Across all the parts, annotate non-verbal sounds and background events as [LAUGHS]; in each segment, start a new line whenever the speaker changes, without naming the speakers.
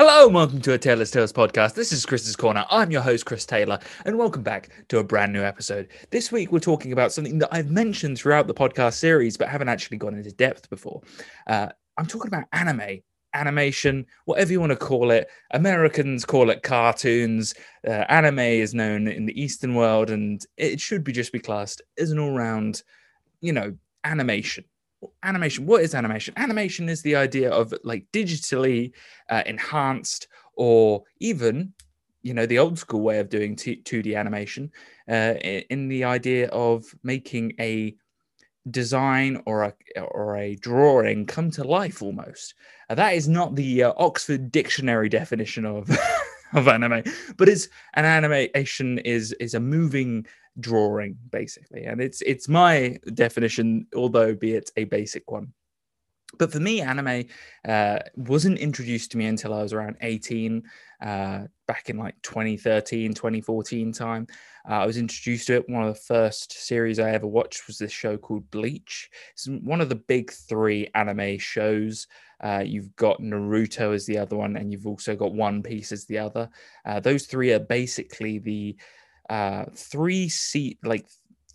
Hello and welcome to a Taylor's Tales podcast. This is Chris's Corner. I'm your host, Chris Taylor, and welcome back to a brand new episode. This week, we're talking about something that I've mentioned throughout the podcast series, but haven't actually gone into depth before. Uh, I'm talking about anime, animation, whatever you want to call it. Americans call it cartoons. Uh, anime is known in the Eastern world, and it should be just be classed as an all round, you know, animation animation what is animation? Animation is the idea of like digitally uh, enhanced or even you know the old school way of doing t- 2d animation uh, in the idea of making a design or a or a drawing come to life almost. Uh, that is not the uh, oxford dictionary definition of [LAUGHS] of anime but it's an animation is is a moving drawing basically. And it's it's my definition although be it a basic one. But for me anime uh, wasn't introduced to me until i was around 18 uh, back in like 2013 2014 time. Uh, i was introduced to it. One of the first series i ever watched was this show called bleach. It's one of the big three anime shows. Uh, you've got naruto as the other one and you've also got one piece as the other. Uh, those three are basically the uh, three seat like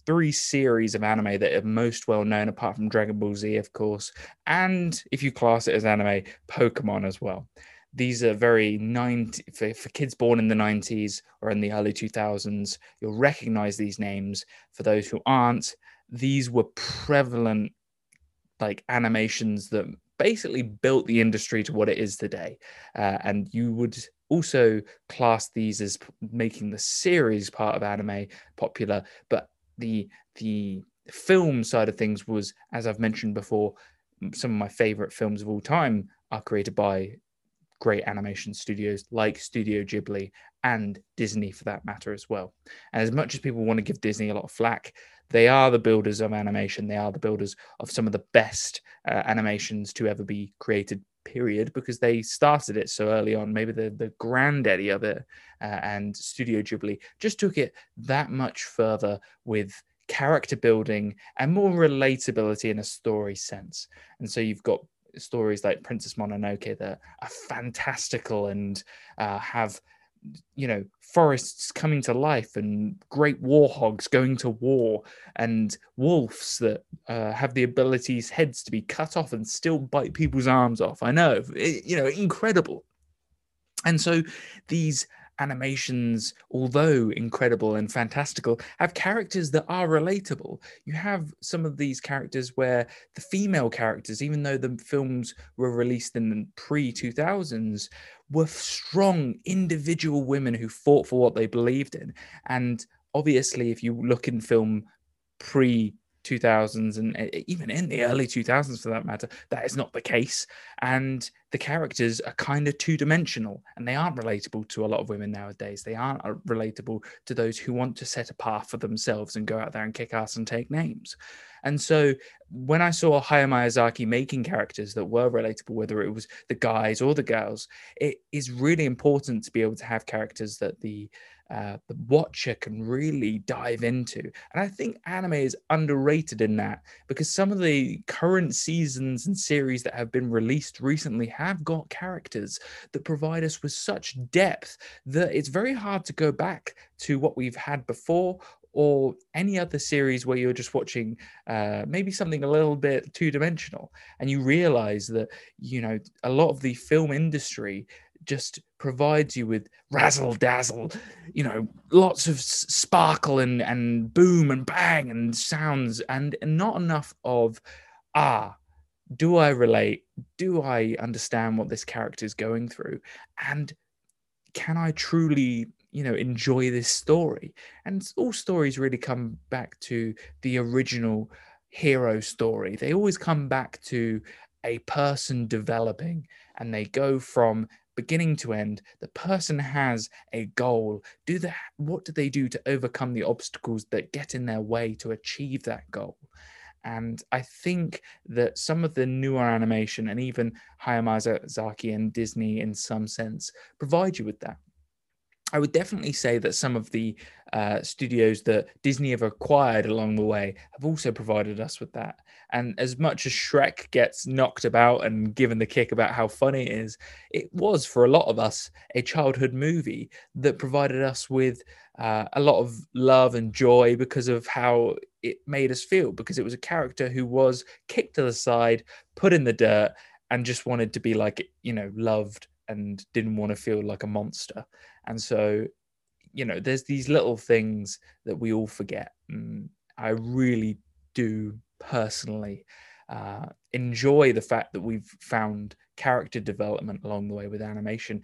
three series of anime that are most well known, apart from Dragon Ball Z, of course, and if you class it as anime, Pokemon as well. These are very 90 for, for kids born in the 90s or in the early 2000s. You'll recognize these names. For those who aren't, these were prevalent like animations that basically built the industry to what it is today. Uh, and you would also class these as making the series part of anime popular, but the the film side of things was, as I've mentioned before, some of my favorite films of all time are created by great animation studios like Studio Ghibli and Disney for that matter as well. And as much as people want to give Disney a lot of flack, they are the builders of animation. They are the builders of some of the best uh, animations to ever be created period because they started it so early on. Maybe the the granddaddy of it uh, and Studio Ghibli just took it that much further with character building and more relatability in a story sense. And so you've got stories like Princess Mononoke that are fantastical and uh, have you know forests coming to life and great warhogs going to war and wolves that uh, have the abilities heads to be cut off and still bite people's arms off i know it, you know incredible and so these animations, although incredible and fantastical, have characters that are relatable. You have some of these characters where the female characters, even though the films were released in the pre 2000s, were strong individual women who fought for what they believed in. And obviously, if you look in film pre 2000s and even in the early 2000s for that matter that is not the case. And the characters are kind of two-dimensional and they aren't relatable to a lot of women nowadays. They aren't uh, relatable to those who want to set a path for themselves and go out there and kick ass and take names. And so when i saw hayao miyazaki making characters that were relatable whether it was the guys or the girls it is really important to be able to have characters that the uh, the watcher can really dive into. And I think anime is underrated in that because some of the current seasons and series that have been released recently have got characters that provide us with such depth that it's very hard to go back to what we've had before or any other series where you're just watching uh, maybe something a little bit two dimensional and you realize that you know a lot of the film industry just provides you with razzle dazzle, you know, lots of sparkle and and boom and bang and sounds, and not enough of ah, do I relate? Do I understand what this character is going through? And can I truly, you know, enjoy this story? And all stories really come back to the original hero story. They always come back to a person developing and they go from beginning to end the person has a goal do the what do they do to overcome the obstacles that get in their way to achieve that goal and I think that some of the newer animation and even Hayao Miyazaki and Disney, in some sense, provide you with that. I would definitely say that some of the uh, studios that Disney have acquired along the way have also provided us with that. And as much as Shrek gets knocked about and given the kick about how funny it is, it was for a lot of us a childhood movie that provided us with uh, a lot of love and joy because of how it made us feel. Because it was a character who was kicked to the side, put in the dirt, and just wanted to be like, you know, loved and didn't want to feel like a monster. And so, you know, there's these little things that we all forget. And I really do personally uh, enjoy the fact that we've found character development along the way with animation.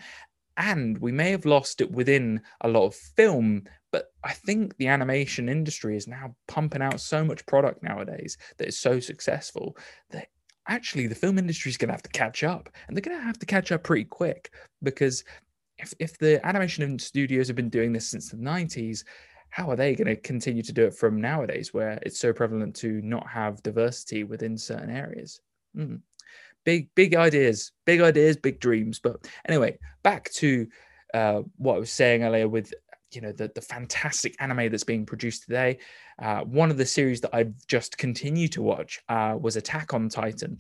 And we may have lost it within a lot of film, but I think the animation industry is now pumping out so much product nowadays that is so successful that actually the film industry is going to have to catch up and they're going to have to catch up pretty quick because if, if the animation studios have been doing this since the 90s how are they going to continue to do it from nowadays where it's so prevalent to not have diversity within certain areas mm. big big ideas big ideas big dreams but anyway back to uh, what i was saying earlier with you know the, the fantastic anime that's being produced today uh, one of the series that i've just continued to watch uh, was attack on titan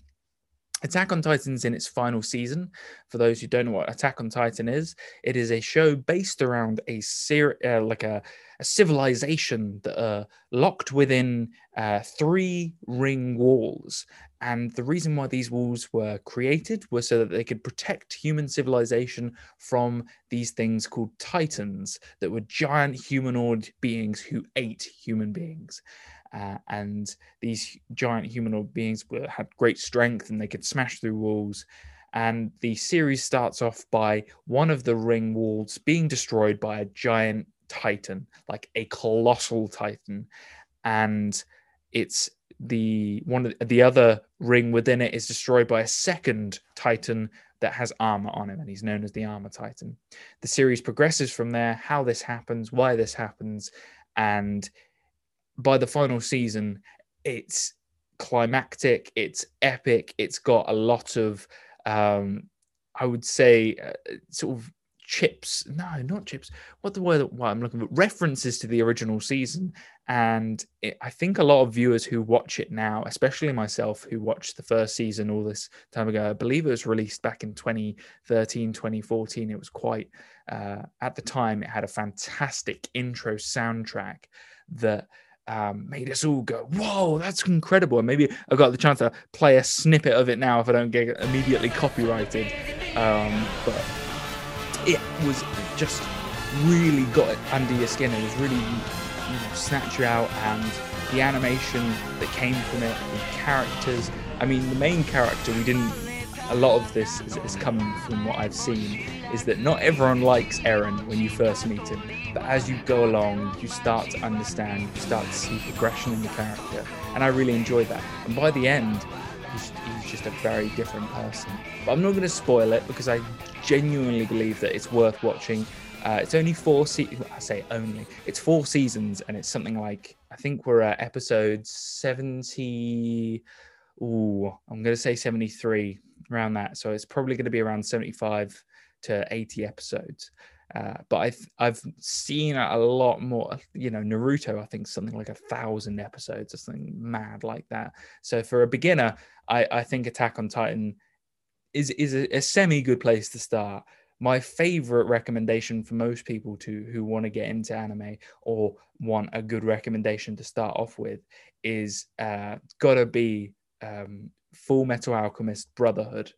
Attack on Titan's in its final season. For those who don't know what Attack on Titan is, it is a show based around a ser- uh, like a, a, civilization that are locked within uh, three ring walls. And the reason why these walls were created was so that they could protect human civilization from these things called Titans, that were giant humanoid beings who ate human beings. Uh, and these giant humanoid beings were, had great strength and they could smash through walls. And the series starts off by one of the ring walls being destroyed by a giant titan, like a colossal titan. And it's the one of the other ring within it is destroyed by a second titan that has armor on him and he's known as the armor titan. The series progresses from there how this happens why this happens and by the final season, it's climactic, it's epic, it's got a lot of, um, I would say, uh, sort of chips. No, not chips. What the word? What I'm looking for? References to the original season, and it, I think a lot of viewers who watch it now, especially myself, who watched the first season all this time ago, I believe it was released back in 2013, 2014. It was quite. Uh, at the time, it had a fantastic intro soundtrack that um, made us all go, "Whoa, that's incredible!" And maybe I've got the chance to play a snippet of it now if I don't get immediately copyrighted. Um, but it was just really got under your skin. It was really you know, snatch you out, and the animation that came from it, the characters. I mean, the main character we didn't. A lot of this is, is coming from what I've seen is that not everyone likes Eren when you first meet him, but as you go along, you start to understand, you start to see progression in the character, and I really enjoyed that. And by the end, he's, he's just a very different person. But I'm not going to spoil it because I genuinely believe that it's worth watching. Uh, it's only four seasons. I say only. It's four seasons, and it's something like I think we're at episode seventy. Ooh, I'm going to say seventy-three around that. So it's probably going to be around seventy-five to 80 episodes. Uh, but I've I've seen a lot more. You know, Naruto, I think something like a thousand episodes or something mad like that. So for a beginner, I, I think Attack on Titan is is a, a semi good place to start. My favorite recommendation for most people to who want to get into anime or want a good recommendation to start off with is uh, gotta be um, Full Metal Alchemist Brotherhood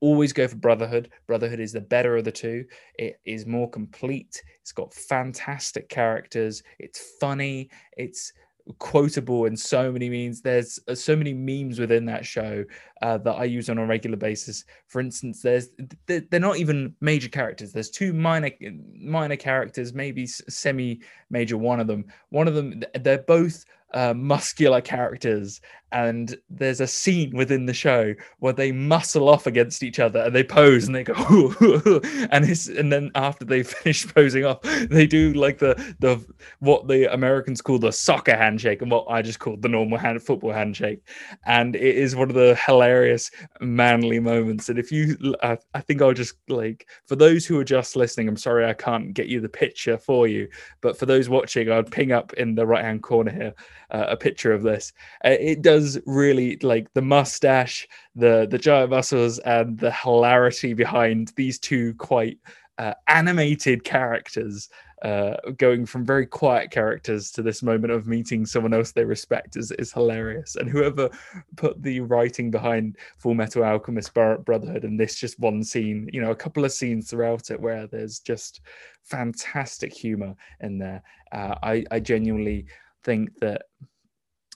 always go for Brotherhood. Brotherhood is the better of the two. It is more complete. It's got fantastic characters. It's funny. It's quotable in so many means. There's uh, so many memes within that show uh, that I use on a regular basis. For instance, there's they're not even major characters. There's two minor minor characters, maybe semi major. One of them. One of them. They're both uh, muscular characters, and there's a scene within the show where they muscle off against each other and they pose and they go [LAUGHS] and it's and then after they [LAUGHS] finish posing off they do like the the what the americans call the soccer handshake and what i just called the normal hand football handshake. And it is one of the hilarious manly moments. And if you I, I think i'll just like for those who are just listening i'm sorry i can't get you the picture for you but for those watching i'd ping up in the right hand corner here uh, a picture of this. Uh, it does does really like the mustache, the the giant muscles, and the hilarity behind these two quite uh, animated characters. Uh, going from very quiet characters to this moment of meeting someone else they respect is, is hilarious. And whoever put the writing behind Full Metal Alchemist Brotherhood and this just one scene, you know, a couple of scenes throughout it where there's just fantastic humor in there. Uh, I, I genuinely think that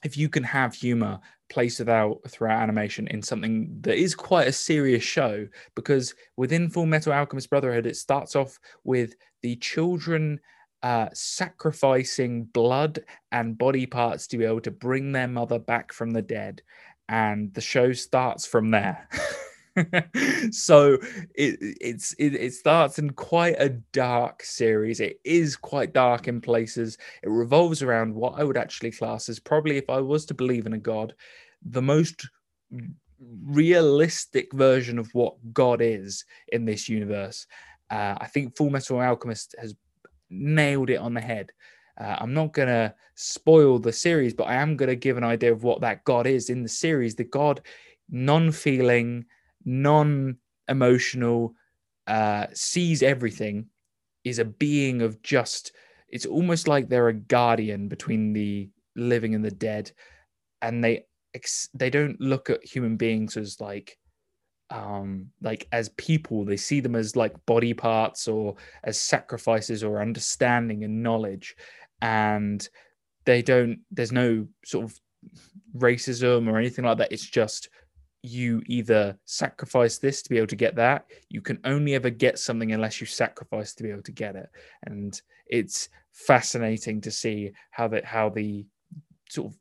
if you can have humor placed without throughout animation in something that is quite a serious show, because within Full Metal Alchemist Brotherhood, it starts off with the children uh, sacrificing blood and body parts to be able to bring their mother back from the dead. And the show starts from there. [LAUGHS] [LAUGHS] so it it's it, it starts in quite a dark series. It is quite dark in places. It revolves around what i would actually class as probably if i was to believe in a god the most realistic version of what god is in this universe. Uh, i think full metal alchemist has nailed it on the head. Uh, I'm not going to spoil the series, but I am going to give an idea of what that God is. In the series. The God, non feeling, non emotional, uh, sees everything, is a being of just, it's almost like they're a guardian between the living and the dead. And they, they don't look at human beings as like, um, like as people, they see them as like body parts or as sacrifices or understanding and knowledge. And they don't, there's no sort of racism or anything like that. It's just you either sacrifice this to be able to get that. You can only ever get something unless you sacrifice to be able to get it. And it's fascinating to see how that how the sort of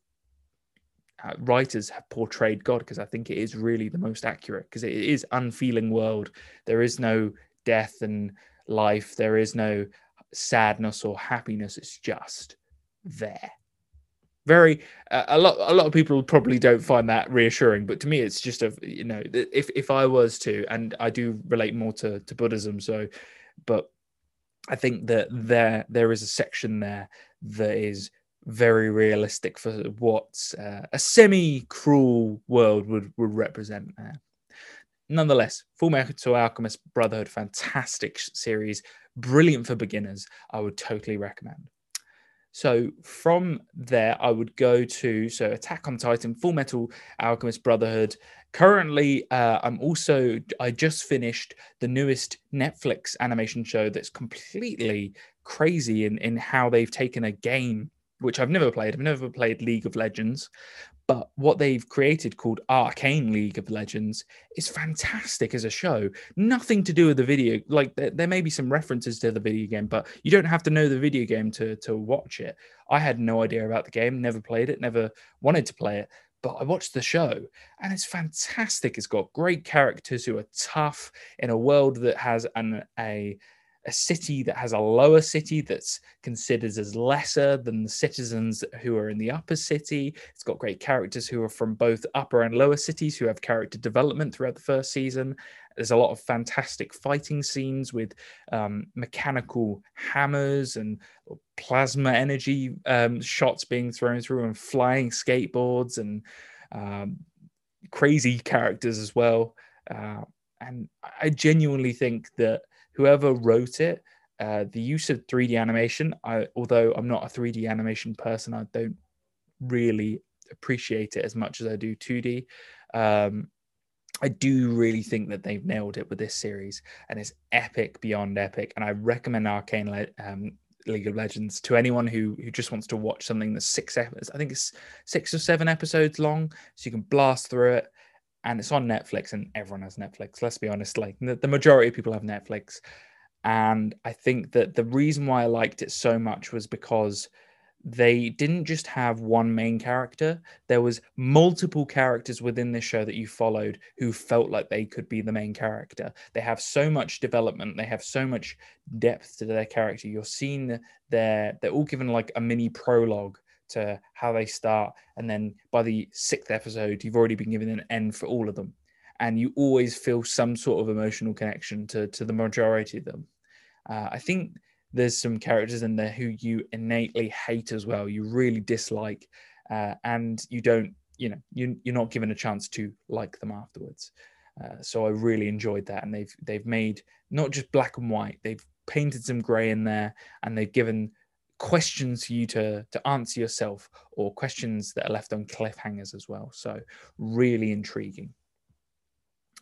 uh, writers have portrayed God because I think it is really the most accurate because it is unfeeling world. There is no death and life. There is no sadness or happiness. It's just there very uh, a lot a lot of people probably don't find that reassuring but to me it's just a you know if if i was to and i do relate more to to buddhism so but i think that there there is a section there that is very realistic for what uh, a semi cruel world would would represent there. Nonetheless full metal alchemist brotherhood fantastic series brilliant for beginners. I would totally recommend so from there, I would go to so Attack on Titan, Full Metal Alchemist Brotherhood. Currently, uh, I'm also I just finished the newest Netflix animation show that's completely crazy in in how they've taken a game which I've never played. I've never played League of Legends, but what they've created called Arcane League of Legends is fantastic as a show. Nothing to do with the video. Like there, there, may be some references to the video game, but you don't have to know the video game to to watch it. I had no idea about the game, never played it, never wanted to play it, but I watched the show and it's fantastic. It's got great characters who are tough in a world that has an a a city that has a lower city that's considered as lesser than the citizens who are in the upper city. It's got great characters who are from both upper and lower cities who have character development throughout the first season. There's a lot of fantastic fighting scenes with um, mechanical hammers and plasma energy um, shots being thrown through and flying skateboards and um, crazy characters as well. Uh, and I genuinely think that whoever wrote it, uh, the use of 3D animation, I, although I'm not a 3D animation person, I don't really appreciate it as much as I do 2D. Um, I do really think that they've nailed it with this series, and it's epic beyond epic. And I recommend Arcane Le- um, League of Legends to anyone who who just wants to watch something that's six episodes. I think it's six or seven episodes long, so you can blast through it and it's on Netflix, and everyone has Netflix. Let's be honest, like the, the majority of people have Netflix, and I think that the reason why I liked it so much was because they didn't just have one main character. There was multiple characters within this show that you followed who felt like they could be the main character. They have so much development. They have so much depth to their character. You're seeing their they're all given like a mini prologue to how they start and then by the sixth episode you've already been given an end for all of them and you always feel some sort of emotional connection to to the majority of them uh, i think there's some characters in there who you innately hate as well. You really dislike, uh, and you don't, you know, you, you're not given a chance to like them afterwards. Uh, so I really enjoyed that, and they've they've made not just black and white. They've painted some grey in there, and they've given questions for you to to answer yourself, or questions that are left on cliffhangers as well. So really intriguing.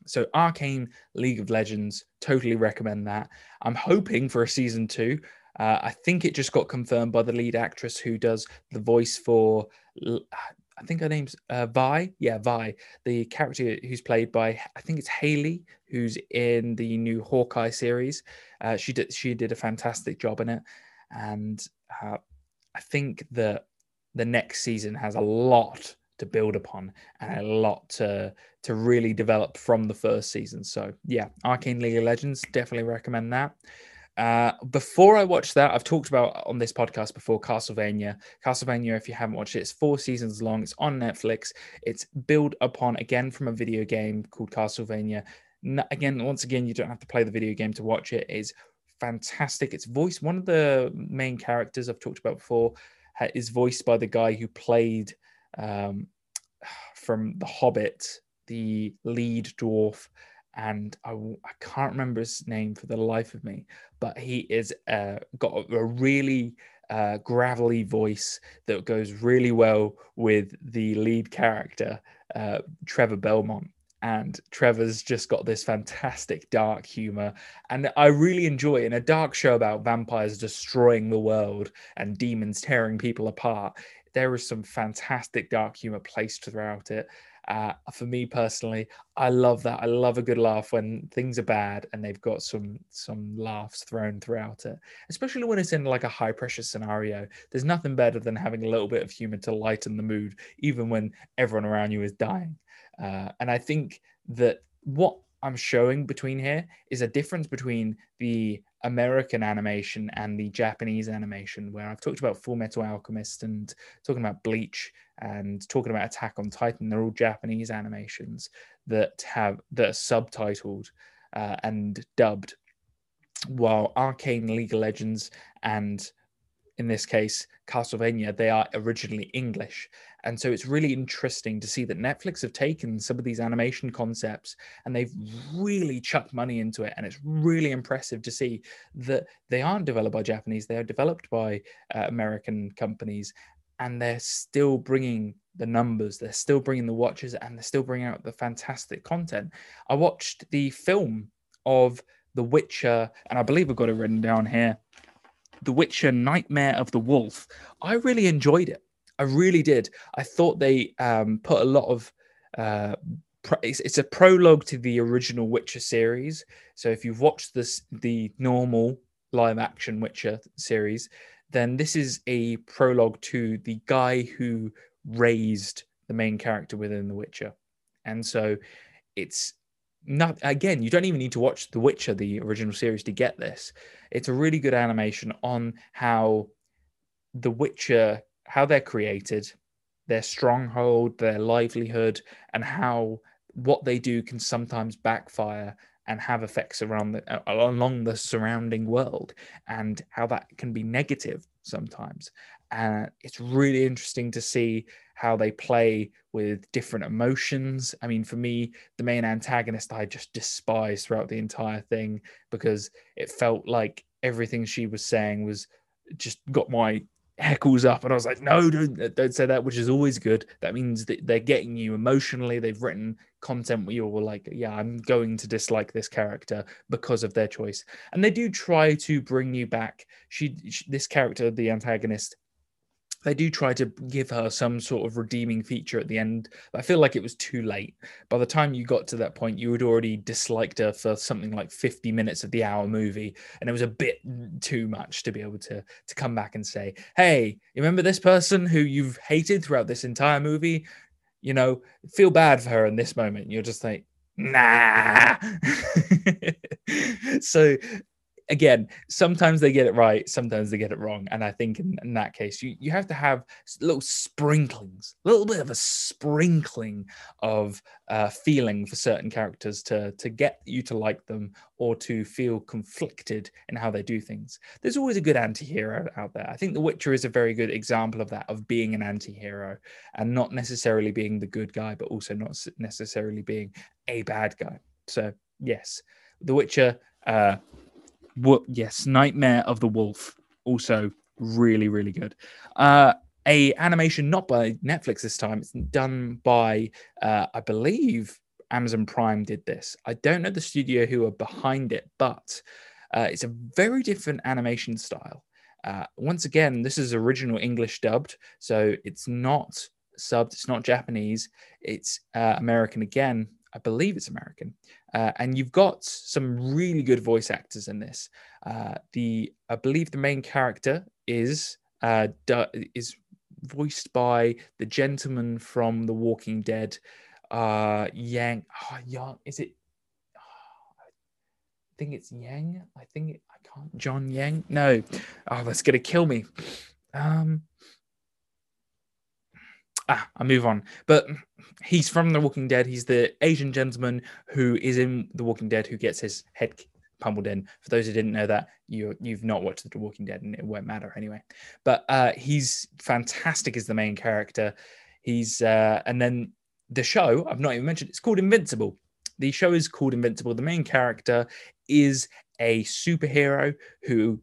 So Arcane League of Legends, totally recommend that. I'm hoping for a season two. Uh, I think it just got confirmed by the lead actress who does the voice for. I think her name's uh, Vi. Yeah, Vi, the character who's played by I think it's Hailee who's in the new Hawkeye series. Uh, she did she did a fantastic job in it, and uh, I think that the next season has a lot to build upon and a lot to to really develop from the first season. So yeah, Arcane League of Legends definitely recommend that. Uh, before I watch that, I've talked about on this podcast before Castlevania. Castlevania, if you haven't watched it, it's four seasons long. It's on Netflix. It's built upon again from a video game called Castlevania. again, once again, you don't have to play the video game to watch it. It's fantastic. It's voiced. One of the main characters I've talked about before is voiced by the guy who played um, [SIGHS] from The Hobbit, the lead dwarf, and I, I can't remember his name for the life of me, but he is uh, got a, a really uh, gravelly voice that goes really well with the lead character, uh, Trevor Belmont. And Trevor's just got this fantastic dark humor. And I really enjoy in a dark show about vampires destroying the world and demons tearing people apart there is some fantastic dark humor placed throughout it. Uh, for me personally, I love that. I love a good laugh when things are bad and they've got some some laughs thrown throughout it, especially when it's in like a high pressure scenario. There's nothing better than having a little bit of humor to lighten the mood, even when everyone around you is dying. Uh, and I think that what I'm showing between here is a difference between the American animation and the Japanese animation, where I've talked about Full Metal Alchemist and talking about Bleach and talking about Attack on Titan. They're all Japanese animations that have that are subtitled uh, and dubbed, while Arcane League of Legends and in this case Castlevania, they are originally English. And so it's really interesting to see that Netflix have taken some of these animation concepts and they've really chucked money into it. And it's really impressive to see that they aren't developed by Japanese, they are developed by uh, American companies. And they're still bringing the numbers, they're still bringing the watches, and they're still bringing out the fantastic content. I watched the film of The Witcher, and I believe I've got it written down here The Witcher Nightmare of the Wolf. I really enjoyed it. I really did. I thought they um, put a lot of. Uh, it's, it's, a prologue to the original Witcher series. So if you've watched this, the normal live action Witcher series, then this is a prologue to the guy who raised the main character within The Witcher. And so it's not, again, you don't even need to watch The Witcher, the original series, to get this. It's a really good animation on how The Witcher how they're created, their stronghold, their livelihood, and how what they do can sometimes backfire and have effects around the, along the surrounding world, and how that can be negative sometimes. And it's really interesting to see how they play with different emotions. I mean, for me, the main antagonist I just despised throughout the entire thing because it felt like everything she was saying was just got my heckles up and i was like no don't, don't say that which is always good that means that they're getting you emotionally they've written content where you're like yeah i'm going to dislike this character because of their choice and they do try to bring you back she, she this character the antagonist they do try to give her some sort of redeeming feature at the end. I feel like it was too late. By the time you got to that point, you had already disliked her for something like 50 minutes of the hour movie. And it was a bit too much to be able to, to come back and say, hey, you remember this person who you've hated throughout this entire movie? You know, feel bad for her in this moment. You're just like, nah. [LAUGHS] so again, sometimes they get it right, sometimes they get it wrong. And I think in, in, that case, you, you have to have little sprinklings, a little bit of a sprinkling of uh, feeling for certain characters to, to get you to like them or to feel conflicted in how they do things. There's always a good anti hero out there. I think The Witcher is a very good example of that, of being an anti hero and not necessarily being the good guy, but also not necessarily being a bad guy. So, yes, The Witcher. Uh, yes, Nightmare of the Wolf, also really really good. Uh, a animation not by Netflix this time. It's done by uh, I believe Amazon Prime did this. I don't know the studio who are behind it, but uh, it's a very different animation style. Uh, once again, this is original English dubbed, so it's not subbed. It's not Japanese. It's uh, American again. I believe it's American. Uh, and you've got some really good voice actors in this. Uh, the I believe the main character is uh, is voiced by the gentleman from The Walking Dead, uh, Yang. Oh, Yang is it? Oh, I think it's Yang. I think it, I can't. John Yang. No. Oh, that's gonna kill me. Um, ah, I move on. But he's from The Walking Dead. He's the Asian gentleman who is in The Walking Dead who gets his head pummeled in. For those who didn't know that, you you've not watched The Walking Dead, and it won't matter anyway. But uh, he's fantastic as the main character. He's uh, and then the show I've not even mentioned. It's called Invincible. The show is called Invincible. The main character is a superhero who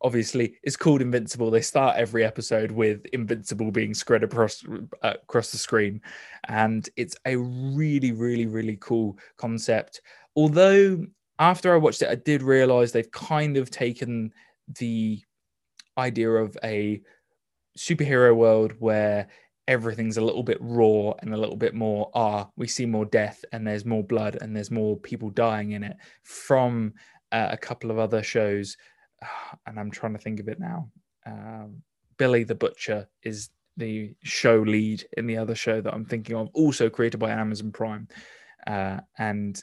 obviously it's called Invincible. They start every episode with Invincible being spread across uh, across the screen, and it's a really, really, really cool concept. Although after I watched it, I did realize they've kind of taken the idea of a superhero world where everything's a little bit raw and a little bit more ah we see more death and there's more blood and there's more people dying in it from uh, a couple of other shows [SIGHS] and I'm trying to think of it now. Um, Billy the Butcher is the show lead in the other show that I'm thinking of, also created by Amazon Prime, uh, and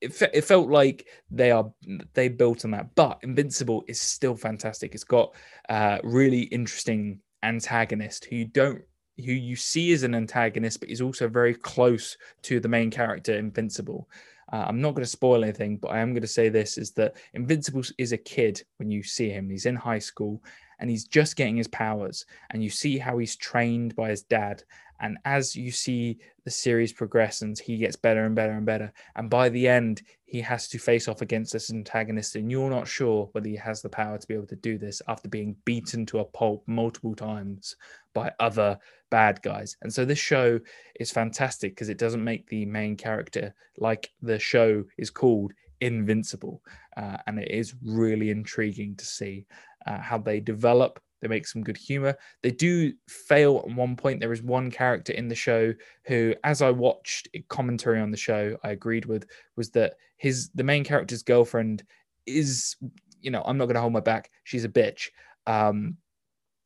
it, fe- it felt like they are they built on that. But Invincible is still fantastic. It's got uh, really interesting antagonist who you don't who you see as an antagonist, but he's also very close to the main character, Invincible. Uh, I'm not going to spoil anything, but I am going to say this is that Invincible is a kid when you see him. He's in high school and he's just getting his powers. And you see how he's trained by his dad. And as you see the series progress and he gets better and better and better. And by the end, he has to face off against this antagonist. And you're not sure whether he has the power to be able to do this after being beaten to a pulp multiple times by other bad guys. And so this show is fantastic because it doesn't make the main character like the show is called invincible. Uh, and it is really intriguing to see uh, how they develop. They make some good humor. They do fail at one point. There is one character in the show who, as I watched commentary on the show, I agreed with was that his the main character's girlfriend is, you know, I'm not going to hold my back. She's a bitch. Um,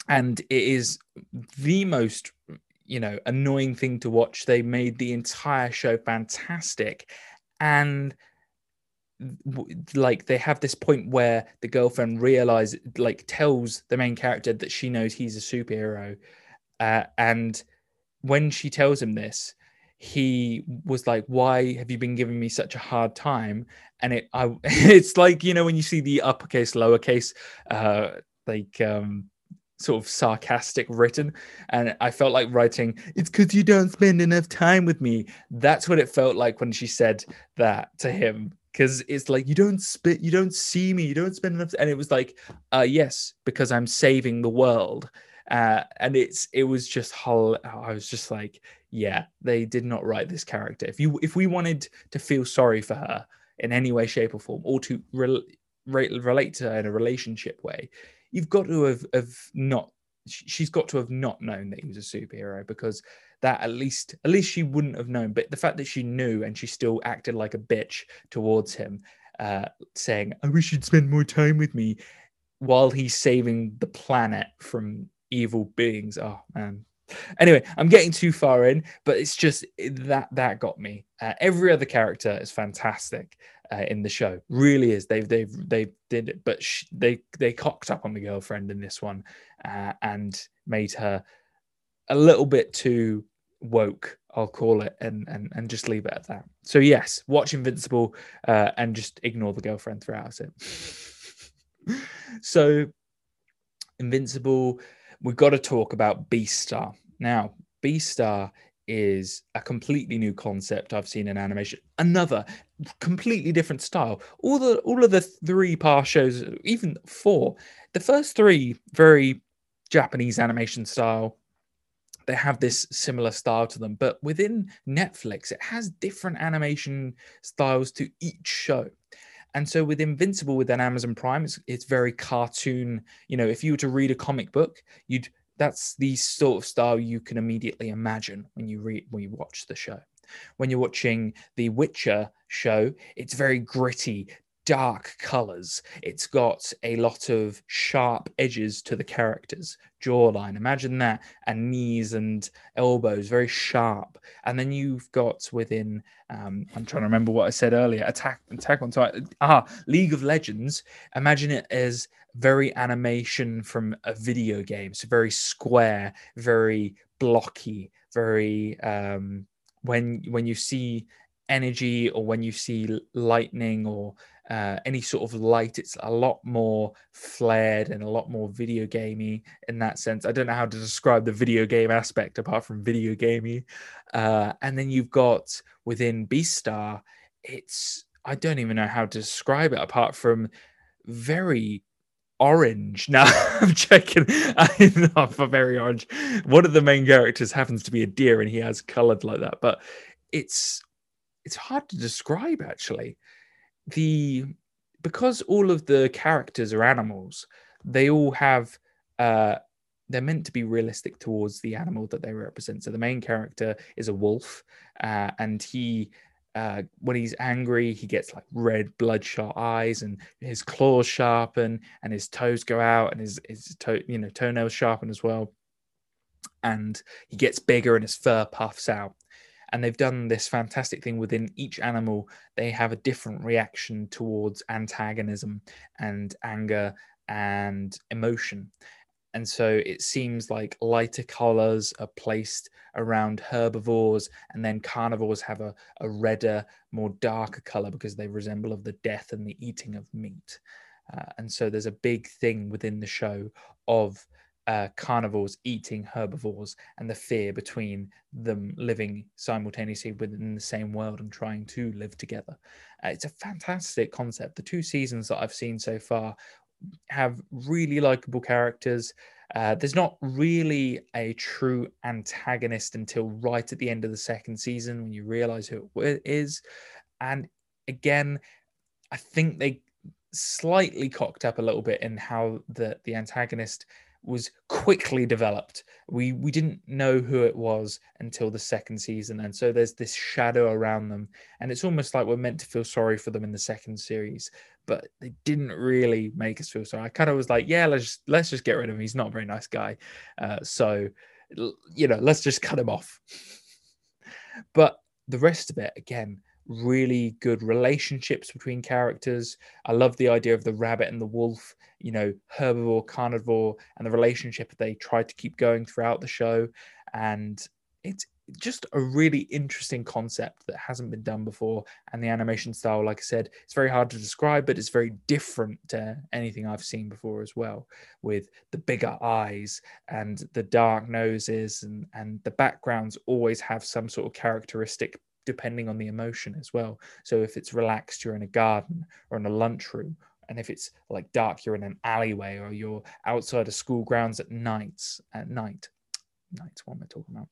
and it is the most you know annoying thing to watch they made the entire show fantastic and like they have this point where the girlfriend realizes like tells the main character that she knows he's a superhero uh, and when she tells him this he was like why have you been giving me such a hard time? And it I, [LAUGHS] it's like you know when you see the uppercase lowercase uh like um sort of sarcastic written and i felt like writing it's because you don't spend enough time with me. That's what it felt like when she said that to him because it's like you don't spit you don't see me you don't spend enough and it was like uh yes because i'm saving the world. Uh and it's it was just whole i was just like yeah they did not write this character. If you if we wanted to feel sorry for her in any way shape or form or to re- re- relate to her in a relationship way you've got to have, have not she's got to have not known that he was a superhero because that at least at least she wouldn't have known. But the fact that she knew and she still acted like a bitch towards him uh, saying i wish you'd spend more time with me while he's saving the planet from evil beings. Oh man. Anyway i'm getting too far in but it's just that that got me. Uh, every other character is fantastic uh, in the show. Really is. They've they've they did it but they they cocked up on the girlfriend in this one uh, and made her a little bit too woke i'll call it and and and just leave it at that so yes watch invincible uh, and just ignore the girlfriend throughout it [LAUGHS] so invincible we've got to talk about beastar now beastar is a completely new concept I've seen in animation. Another completely different style. All the all of the three past shows, even four, the first three very Japanese animation style. They have this similar style to them, but within Netflix, it has different animation styles to each show. And so with Invincible within Amazon Prime, it's, it's very cartoon. You know, if you were to read a comic book, you'd that's the sort of style you can immediately imagine when you read when you watch the show. When you're watching the Witcher show, it's very gritty, dark colors. It's got a lot of sharp edges to the characters, jawline. Imagine that, and knees and elbows, very sharp. And then you've got within, um, I'm trying to remember what I said earlier, Attack Attack on Titan. Ah, League of Legends. Imagine it as very animation from a video game. So very square, very blocky, very um, when when you see energy or when you see lightning or uh, any sort of light, it's a lot more flared and a lot more video gamey in that sense. I don't know how to describe the video game aspect apart from video gamey. Uh, and then you've got within Beastar, it's I don't even know how to describe it apart from very orange. [LAUGHS] Now I'm checking. [LAUGHS] I'm not for very orange. One of the main characters happens to be a deer, and he has coloured like that. But it's it's hard to describe actually. The because all of the characters are animals, they all have uh, they're meant to be realistic towards the animal that they represent. So the main character is a wolf, uh, and he uh, when he's angry, he gets like red, bloodshot eyes, and his claws sharpen, and his toes go out, and his his toe, you know, toenails sharpen as well. And he gets bigger, and his fur puffs out. And they've done this fantastic thing within each animal. They have a different reaction towards antagonism and anger and emotion. And so it seems like lighter colors are placed around herbivores, and then carnivores have a, a redder, more darker color because they resemble of the death and the eating of meat. Uh, and so there's a big thing within the show of uh, carnivores eating herbivores and the fear between them living simultaneously within the same world and trying to live together. Uh, it's a fantastic concept. The two seasons that I've seen so far have really likable characters. Uh, there's not really a true antagonist until right at the end of the second season when you realize who it is. And again, I think they slightly cocked up a little bit in how the the antagonist was quickly developed. We we didn't know who it was until the second season, and so there's this shadow around them, and it's almost like we're meant to feel sorry for them in the second series, but they didn't really make us feel sorry. I kind of was like, yeah, let's just, let's just get rid of him. He's not a very nice guy, uh, so you know, let's just cut him off. [LAUGHS] but the rest of it, again, really good relationships between characters. I love the idea of the rabbit and the wolf, you know, herbivore, carnivore, and the relationship they try to keep going throughout the show. And it's just a really interesting concept that hasn't been done before. And the animation style, like I said, it's very hard to describe, but it's very different to anything I've seen before as well, with the bigger eyes and the dark noses, and, and the backgrounds always have some sort of characteristic depending on the emotion as well. So if it's relaxed, you're in a garden or in a lunchroom. And if it's like dark, you're in an alleyway or you're outside of school grounds at nights at night. Nights, what am I talking about?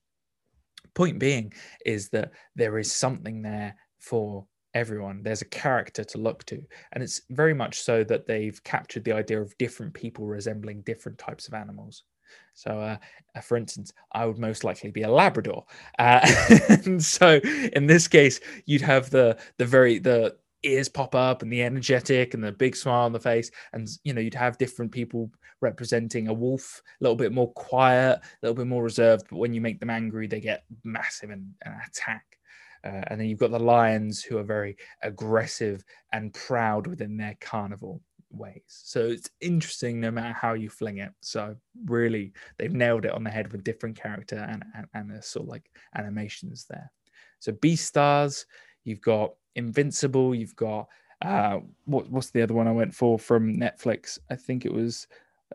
Point being is that there is something there for everyone. There's a character to look to. And it's very much so that they've captured the idea of different people resembling different types of animals. So, uh, uh, for instance, I would most likely be a Labrador. Uh, [LAUGHS] and so, in this case, you'd have the the very the ears pop up and the energetic and the big smile on the face, and you know you'd have different people representing a wolf, a little bit more quiet, a little bit more reserved. But when you make them angry, they get massive and, and attack. Uh, and then you've got the lions who are very aggressive and proud within their carnival ways. So it's interesting no matter how you fling it. So really, they've nailed it on the head with different character and and, and the sort of like animations there. So Beastars, you've got Invincible, you've got uh what what's the other one I went for from Netflix? I think it was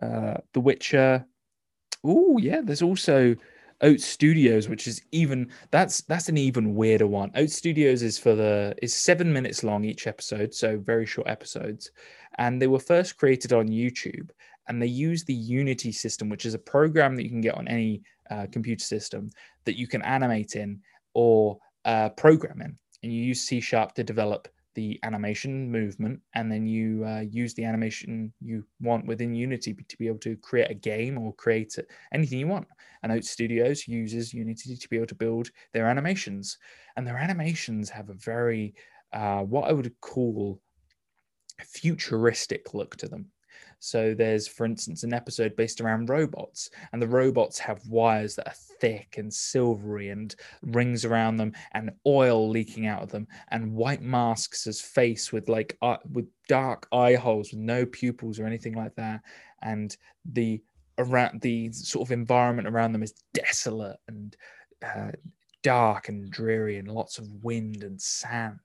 uh The Witcher. Oh yeah, there's also Oat Studios, which is even that's that's an even weirder one. Oat Studios is for the is seven minutes long each episode, so very short episodes, and they were first created on YouTube. And they use the Unity system, which is a program that you can get on any uh, computer system that you can animate in or uh, program in, and you use C Sharp to develop the animation movement, and then you uh, use the animation you want within Unity to be able to create a game or create anything you want. And Oat Studios uses Unity to be able to build their animations, and their animations have a very uh, what I would call futuristic look to them. So there's, for instance, an episode based around robots, and the robots have wires that are thick and silvery and rings around them, and oil leaking out of them, and white masks as face with like uh, with dark eye holes with no pupils or anything like that, and the around the sort of environment around them is desolate and uh, dark and dreary, and lots of wind and sand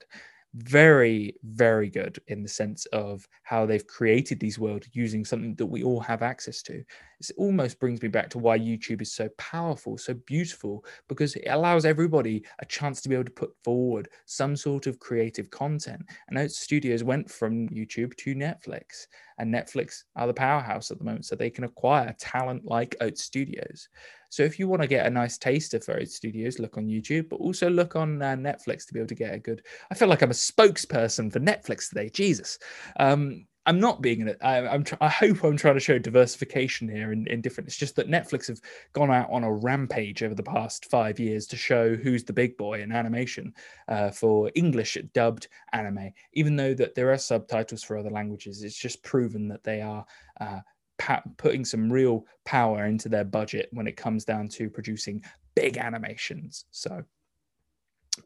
very very good in the sense of how they've created these worlds using something that we all have access to it almost brings me back to why youtube is so powerful so beautiful because it allows everybody a chance to be able to put forward some sort of creative content and Oat Studios went from youtube to netflix and netflix are the powerhouse at the moment so they can acquire talent like Oat Studios so if you want to get a nice taster for Oat Studios, look on YouTube, but also look on uh, Netflix to be able to get a good. I feel like I'm a spokesperson for Netflix today. Jesus. Um, I'm not being it. I'm. Tr- I hope I'm trying to show diversification here in, in different. It's just that Netflix have gone out on a rampage over the past five years to show who's the big boy in animation uh, for English dubbed anime. Even though that there are subtitles for other languages, it's just proven that they are uh, pa- putting some real power into their budget when it comes down to producing big animations. So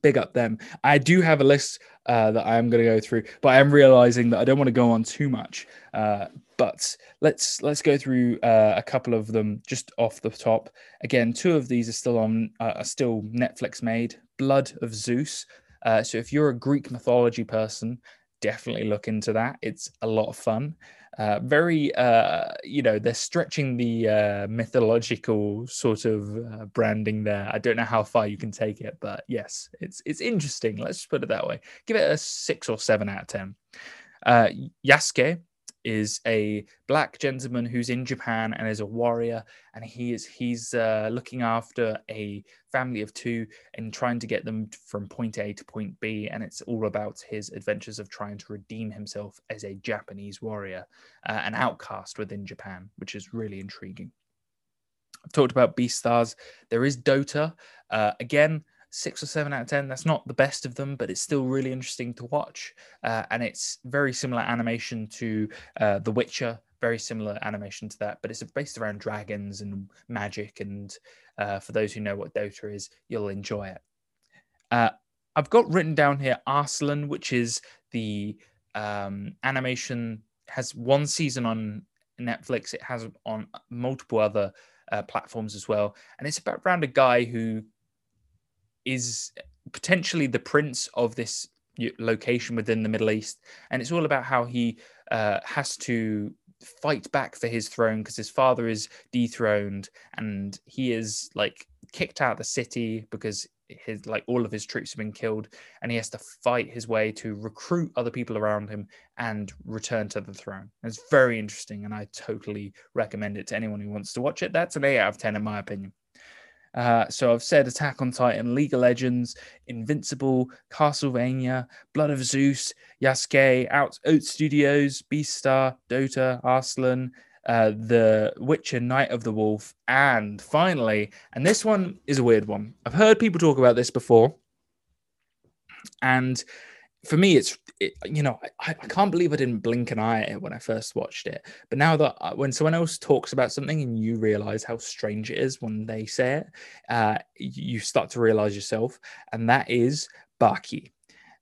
big up them. I do have a list uh, that I am going to go through, but I am realizing that I don't want to go on too much. Uh, but let's let's go through uh, a couple of them just off the top. Again, two of these are still on uh, are still Netflix made. Blood of Zeus. Uh, so if you're a Greek mythology person, definitely look into that. It's a lot of fun uh, very uh, you know they're stretching the uh, mythological sort of uh, branding there. I don't know how far you can take it but yes it's it's interesting. Let's just put it that way. Give it a six or seven out of ten. Uh, yasuke is a black gentleman who's in Japan and is a warrior, and he is he's uh, looking after a family of two and trying to get them from point A to point B, and it's all about his adventures of trying to redeem himself as a Japanese warrior, uh, an outcast within Japan, which is really intriguing. I've talked about Beastars. There is Dota. Uh, again, six or seven out of ten. That's not the best of them, but it's still really interesting to watch. Uh, and it's very similar animation to uh, The Witcher, very similar animation to that, but it's based around dragons and magic. And uh, for those who know what Dota is, you'll enjoy it. Uh, I've got written down here Arslan, which is the um, animation has one season on Netflix. It has on multiple other uh, platforms as well, and it's about around a guy who is potentially the prince of this location within the Middle East, and it's all about how he uh, has to fight back for his throne because his father is dethroned and he is like kicked out of the city because his like all of his troops have been killed and he has to fight his way to recruit other people around him and return to the throne. It's very interesting and i totally recommend it to anyone who wants to watch it. That's an 8 out of 10 in my opinion uh, so I've said Attack on Titan, League of Legends, Invincible, Castlevania, Blood of Zeus, Yasuke, Out Oat Studios, Beastar, Dota, Arslan, uh, The Witcher Night of the Wolf, and finally, and this one is a weird one. I've heard people talk about this before, and for me, it's it, you know I, I can't believe I didn't blink an eye at it when I first watched it. But now that uh, when someone else talks about something and you realize how strange it is when they say it, uh, you start to realize yourself, and that is Baki.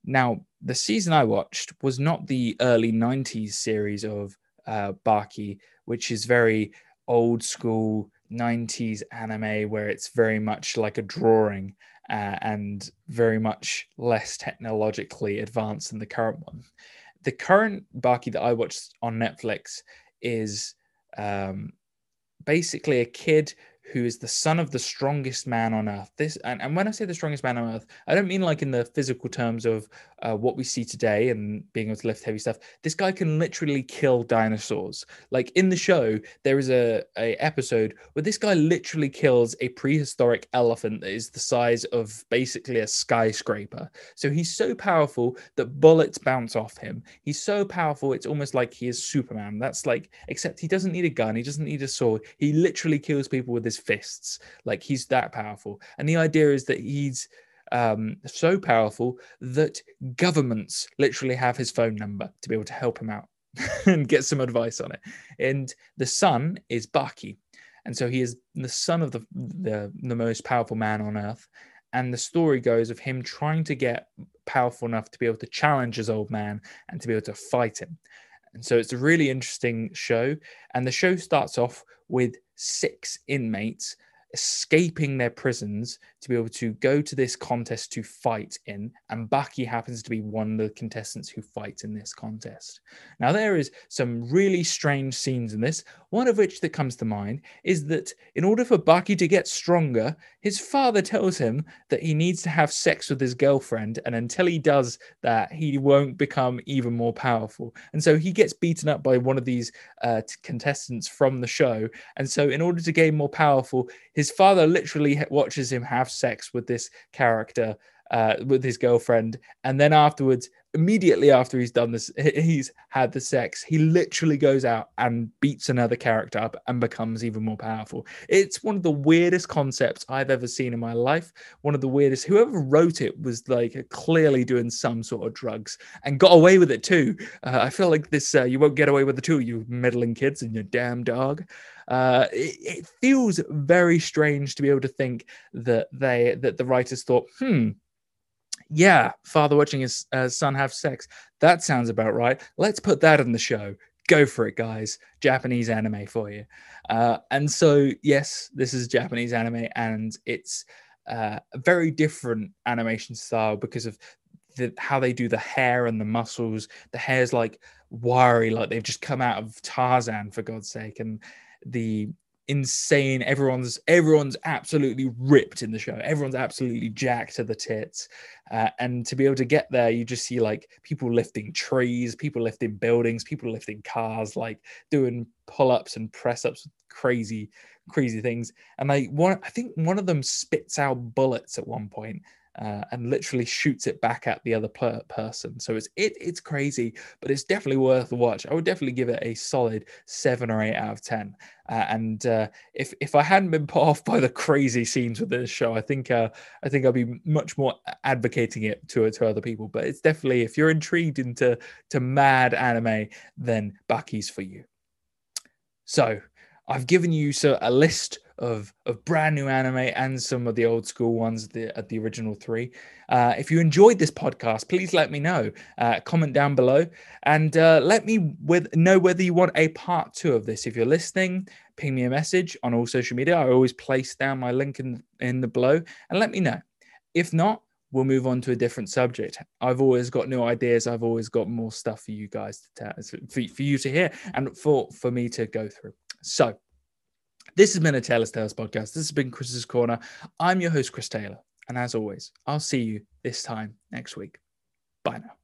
Now, the season I watched was not the early '90s series of uh, Baki, which is very old school 90s anime where it's very much like a drawing uh, and very much less technologically advanced than the current one. The current Baki that I watched on Netflix is um, basically a kid who is the son of the strongest man on earth. This and, and when I say the strongest man on earth, I don't mean like in the physical terms of uh, what we see today and being able to lift heavy stuff. This guy can literally kill dinosaurs. Like in the show, there is a, a episode where this guy literally kills a prehistoric elephant that is the size of basically a skyscraper. So he's so powerful that bullets bounce off him. He's so powerful, it's almost like he is Superman. That's like, except he doesn't need a gun, he doesn't need a sword. He literally kills people with his fists. Like he's that powerful. And the idea is that he's um, so powerful that governments literally have his phone number to be able to help him out [LAUGHS] and get some advice on it. And the son is Baki. And so he is the son of the, the, the most powerful man on earth. And the story goes of him trying to get powerful enough to be able to challenge his old man and to be able to fight him. And so it's a really interesting show. And the show starts off with six inmates escaping their prisons to be able to go to this contest to fight in. And Baki happens to be one of the contestants who fights in this contest. Now, there is some really strange scenes in this. One of which that comes to mind is that in order for Baki to get stronger, his father tells him that he needs to have sex with his girlfriend. And until he does that, he won't become even more powerful. And so he gets beaten up by one of these uh, contestants from the show. And so, in order to gain more powerful, his father literally watches him have sex with this character uh, with his girlfriend, and then afterwards, immediately after he's done this, he's had the sex. He literally goes out and beats another character up and becomes even more powerful. It's one of the weirdest concepts I've ever seen in my life. One of the weirdest. Whoever wrote it was like clearly doing some sort of drugs and got away with it too. Uh, I feel like this. Uh, you won't get away with it too, you meddling kids and your damn dog. Uh, it, it feels very strange to be able to think that they that the writers thought, hmm, yeah, father watching his uh, son have sex. That sounds about right. Let's put that in the show. Go for it, guys. Japanese anime for you. Uh, and so, yes, this is Japanese anime, and it's uh, a very different animation style because of the, how they do the hair and the muscles. The hair's like wiry, like they've just come out of Tarzan, for God's sake. And the insane. Everyone's everyone's absolutely ripped in the show. Everyone's absolutely jacked to the tits. Uh, and to be able to get there you just see like people lifting trees people lifting buildings people lifting cars like doing pull-ups and press-ups crazy crazy things. And like one i think one of them spits out bullets at one point uh, and literally shoots it back at the other per- person. So it's it, it's crazy, but it's definitely worth a watch. I would definitely give it a solid seven or eight out of ten. Uh, and uh, if if I hadn't been [LAUGHS] put off by the crazy scenes with this show, I think uh, I think I'd be much more advocating it to to other people. But it's definitely if you're intrigued into to mad anime, then Baki's for you. So I've given you so a list of of brand new anime and some of the old school ones the, at the original three. Uh, if you enjoyed this podcast, please let me know. Uh, comment down below and uh, let me with know whether you want a part two of this. If you're listening, ping me a message on all social media. I always place down my link in in the below and let me know. If not, we'll move on to a different subject. I've always got new ideas. I've always got more stuff for you guys to tell, for, for you to hear and for for me to go through. So this has been a Taylor's Tales podcast. This has been Chris's Corner. I'm your host, Chris Taylor. And as always, I'll see you this time next week. Bye now.